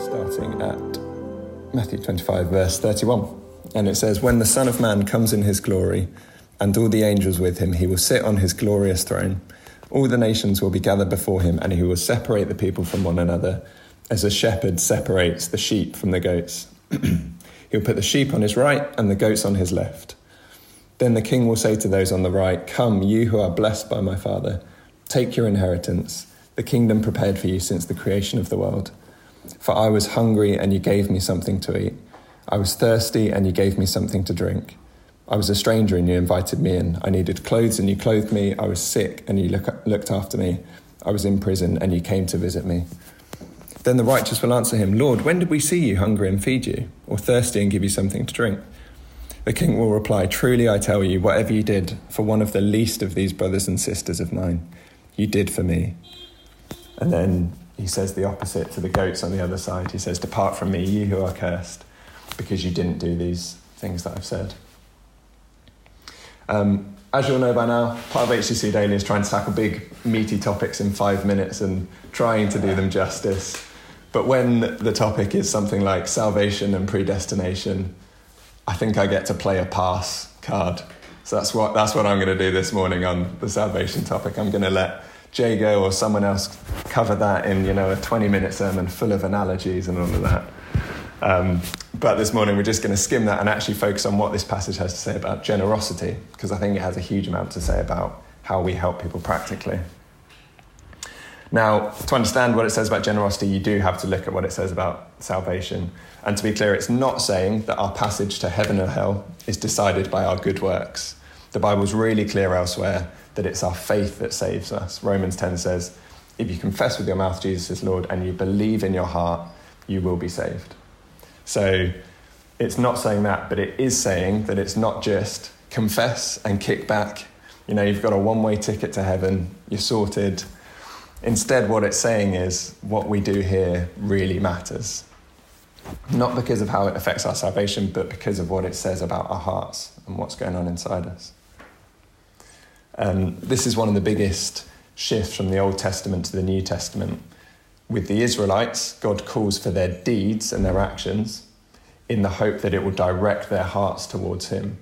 starting at Matthew 25, verse 31. And it says, When the Son of Man comes in his glory, and all the angels with him, he will sit on his glorious throne. All the nations will be gathered before him, and he will separate the people from one another, as a shepherd separates the sheep from the goats. He'll put the sheep on his right and the goats on his left. Then the king will say to those on the right, Come, you who are blessed by my Father, take your inheritance, the kingdom prepared for you since the creation of the world. For I was hungry, and you gave me something to eat. I was thirsty, and you gave me something to drink. I was a stranger, and you invited me in. I needed clothes, and you clothed me. I was sick, and you look, looked after me. I was in prison, and you came to visit me. Then the righteous will answer him, Lord, when did we see you hungry and feed you, or thirsty and give you something to drink? The king will reply, Truly I tell you, whatever you did for one of the least of these brothers and sisters of mine, you did for me. And then he says the opposite to the goats on the other side. He says, Depart from me, you who are cursed, because you didn't do these things that I've said. Um, as you'll know by now, part of HTC Daily is trying to tackle big, meaty topics in five minutes and trying to do them justice. But when the topic is something like salvation and predestination, I think I get to play a pass card. So that's what, that's what I'm going to do this morning on the salvation topic. I'm going to let Jago or someone else cover that in you know a 20 minute sermon full of analogies and all of that. Um, but this morning we're just going to skim that and actually focus on what this passage has to say about generosity because I think it has a huge amount to say about how we help people practically. Now, to understand what it says about generosity, you do have to look at what it says about salvation. And to be clear, it's not saying that our passage to heaven or hell is decided by our good works. The Bible's really clear elsewhere that it's our faith that saves us. Romans 10 says, if you confess with your mouth Jesus is Lord and you believe in your heart, you will be saved. So it's not saying that, but it is saying that it's not just confess and kick back. You know, you've got a one way ticket to heaven, you're sorted. Instead, what it's saying is what we do here really matters. Not because of how it affects our salvation, but because of what it says about our hearts and what's going on inside us. Um, this is one of the biggest shifts from the Old Testament to the New Testament. With the Israelites, God calls for their deeds and their actions in the hope that it will direct their hearts towards Him.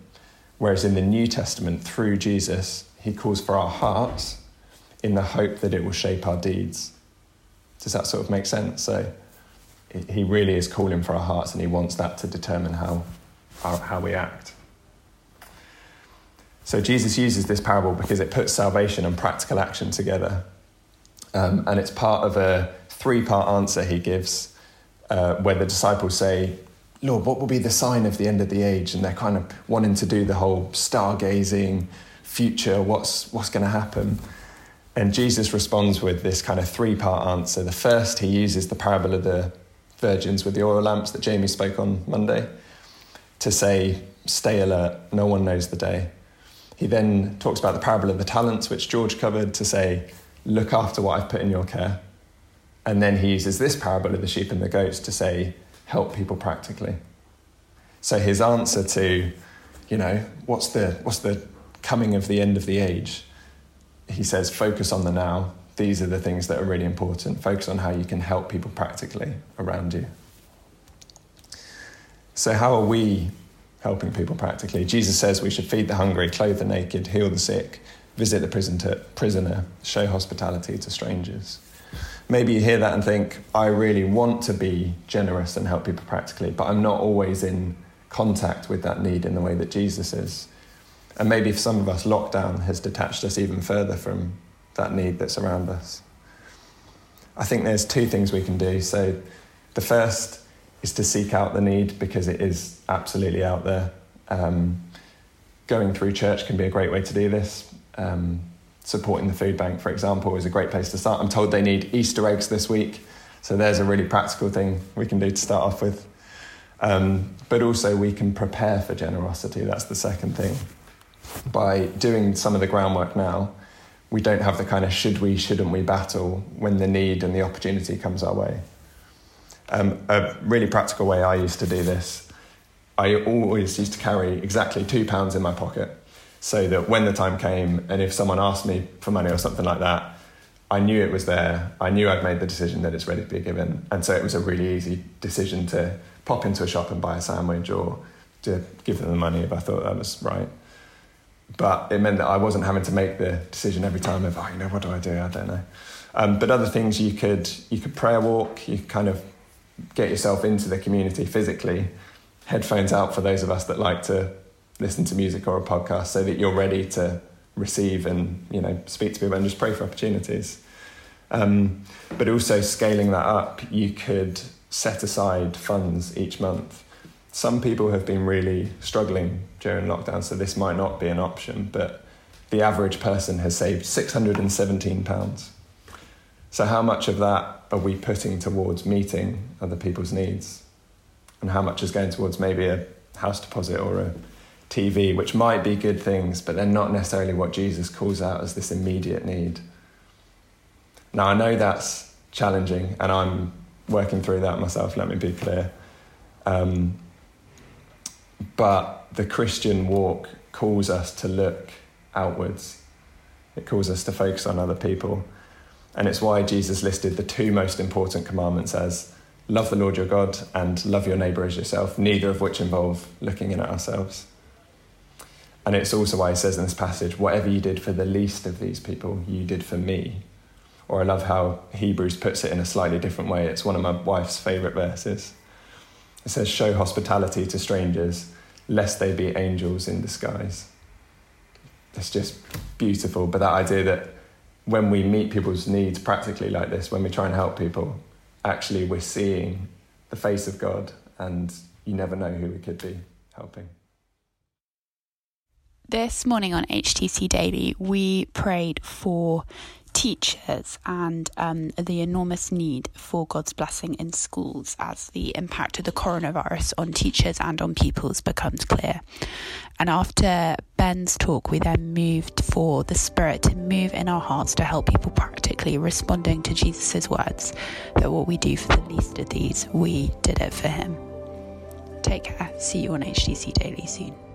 Whereas in the New Testament, through Jesus, He calls for our hearts in the hope that it will shape our deeds. Does that sort of make sense? So He really is calling for our hearts and He wants that to determine how, how we act. So Jesus uses this parable because it puts salvation and practical action together. Um, and it's part of a three part answer he gives uh, where the disciples say, Lord, what will be the sign of the end of the age? And they're kind of wanting to do the whole stargazing future, what's, what's going to happen? And Jesus responds with this kind of three part answer. The first, he uses the parable of the virgins with the oil lamps that Jamie spoke on Monday to say, stay alert, no one knows the day. He then talks about the parable of the talents, which George covered, to say, look after what I've put in your care. And then he uses this parable of the sheep and the goats to say, help people practically. So his answer to, you know, what's the, what's the coming of the end of the age? He says, focus on the now. These are the things that are really important. Focus on how you can help people practically around you. So, how are we helping people practically. Jesus says we should feed the hungry, clothe the naked, heal the sick, visit the prison to, prisoner, show hospitality to strangers. Maybe you hear that and think, I really want to be generous and help people practically, but I'm not always in contact with that need in the way that Jesus is. And maybe for some of us, lockdown has detached us even further from that need that's around us. I think there's two things we can do. So, the first is to seek out the need because it is absolutely out there. Um, going through church can be a great way to do this. Um, supporting the food bank, for example, is a great place to start. I'm told they need Easter eggs this week. So there's a really practical thing we can do to start off with. Um, but also, we can prepare for generosity. That's the second thing. By doing some of the groundwork now, we don't have the kind of should we, shouldn't we battle when the need and the opportunity comes our way. Um, a really practical way I used to do this, I always used to carry exactly two pounds in my pocket so that when the time came and if someone asked me for money or something like that, I knew it was there. I knew I'd made the decision that it's ready to be given. And so it was a really easy decision to pop into a shop and buy a sandwich or to give them the money if I thought that was right. But it meant that I wasn't having to make the decision every time of, oh, you know, what do I do? I don't know. Um, but other things you could you could prayer walk, you could kind of get yourself into the community physically. Headphones out for those of us that like to listen to music or a podcast, so that you're ready to receive and you know speak to people and just pray for opportunities. Um, but also scaling that up, you could set aside funds each month. Some people have been really struggling during lockdown, so this might not be an option, but the average person has saved £617. So, how much of that are we putting towards meeting other people's needs? And how much is going towards maybe a house deposit or a TV, which might be good things, but they're not necessarily what Jesus calls out as this immediate need? Now, I know that's challenging, and I'm working through that myself, let me be clear. Um, but the Christian walk calls us to look outwards, it calls us to focus on other people. And it's why Jesus listed the two most important commandments as love the Lord your God and love your neighbour as yourself, neither of which involve looking in at ourselves. And it's also why he says in this passage, whatever you did for the least of these people, you did for me. Or I love how Hebrews puts it in a slightly different way. It's one of my wife's favourite verses. It says, Show hospitality to strangers, lest they be angels in disguise. That's just beautiful. But that idea that when we meet people's needs practically like this, when we try and help people, actually we're seeing the face of God, and you never know who we could be helping. This morning on HTC Daily, we prayed for teachers and um, the enormous need for God's blessing in schools as the impact of the coronavirus on teachers and on pupils becomes clear. And after Ben's talk, we then moved for the Spirit to move in our hearts to help people practically responding to Jesus' words that what we do for the least of these, we did it for Him. Take care. See you on HTC Daily soon.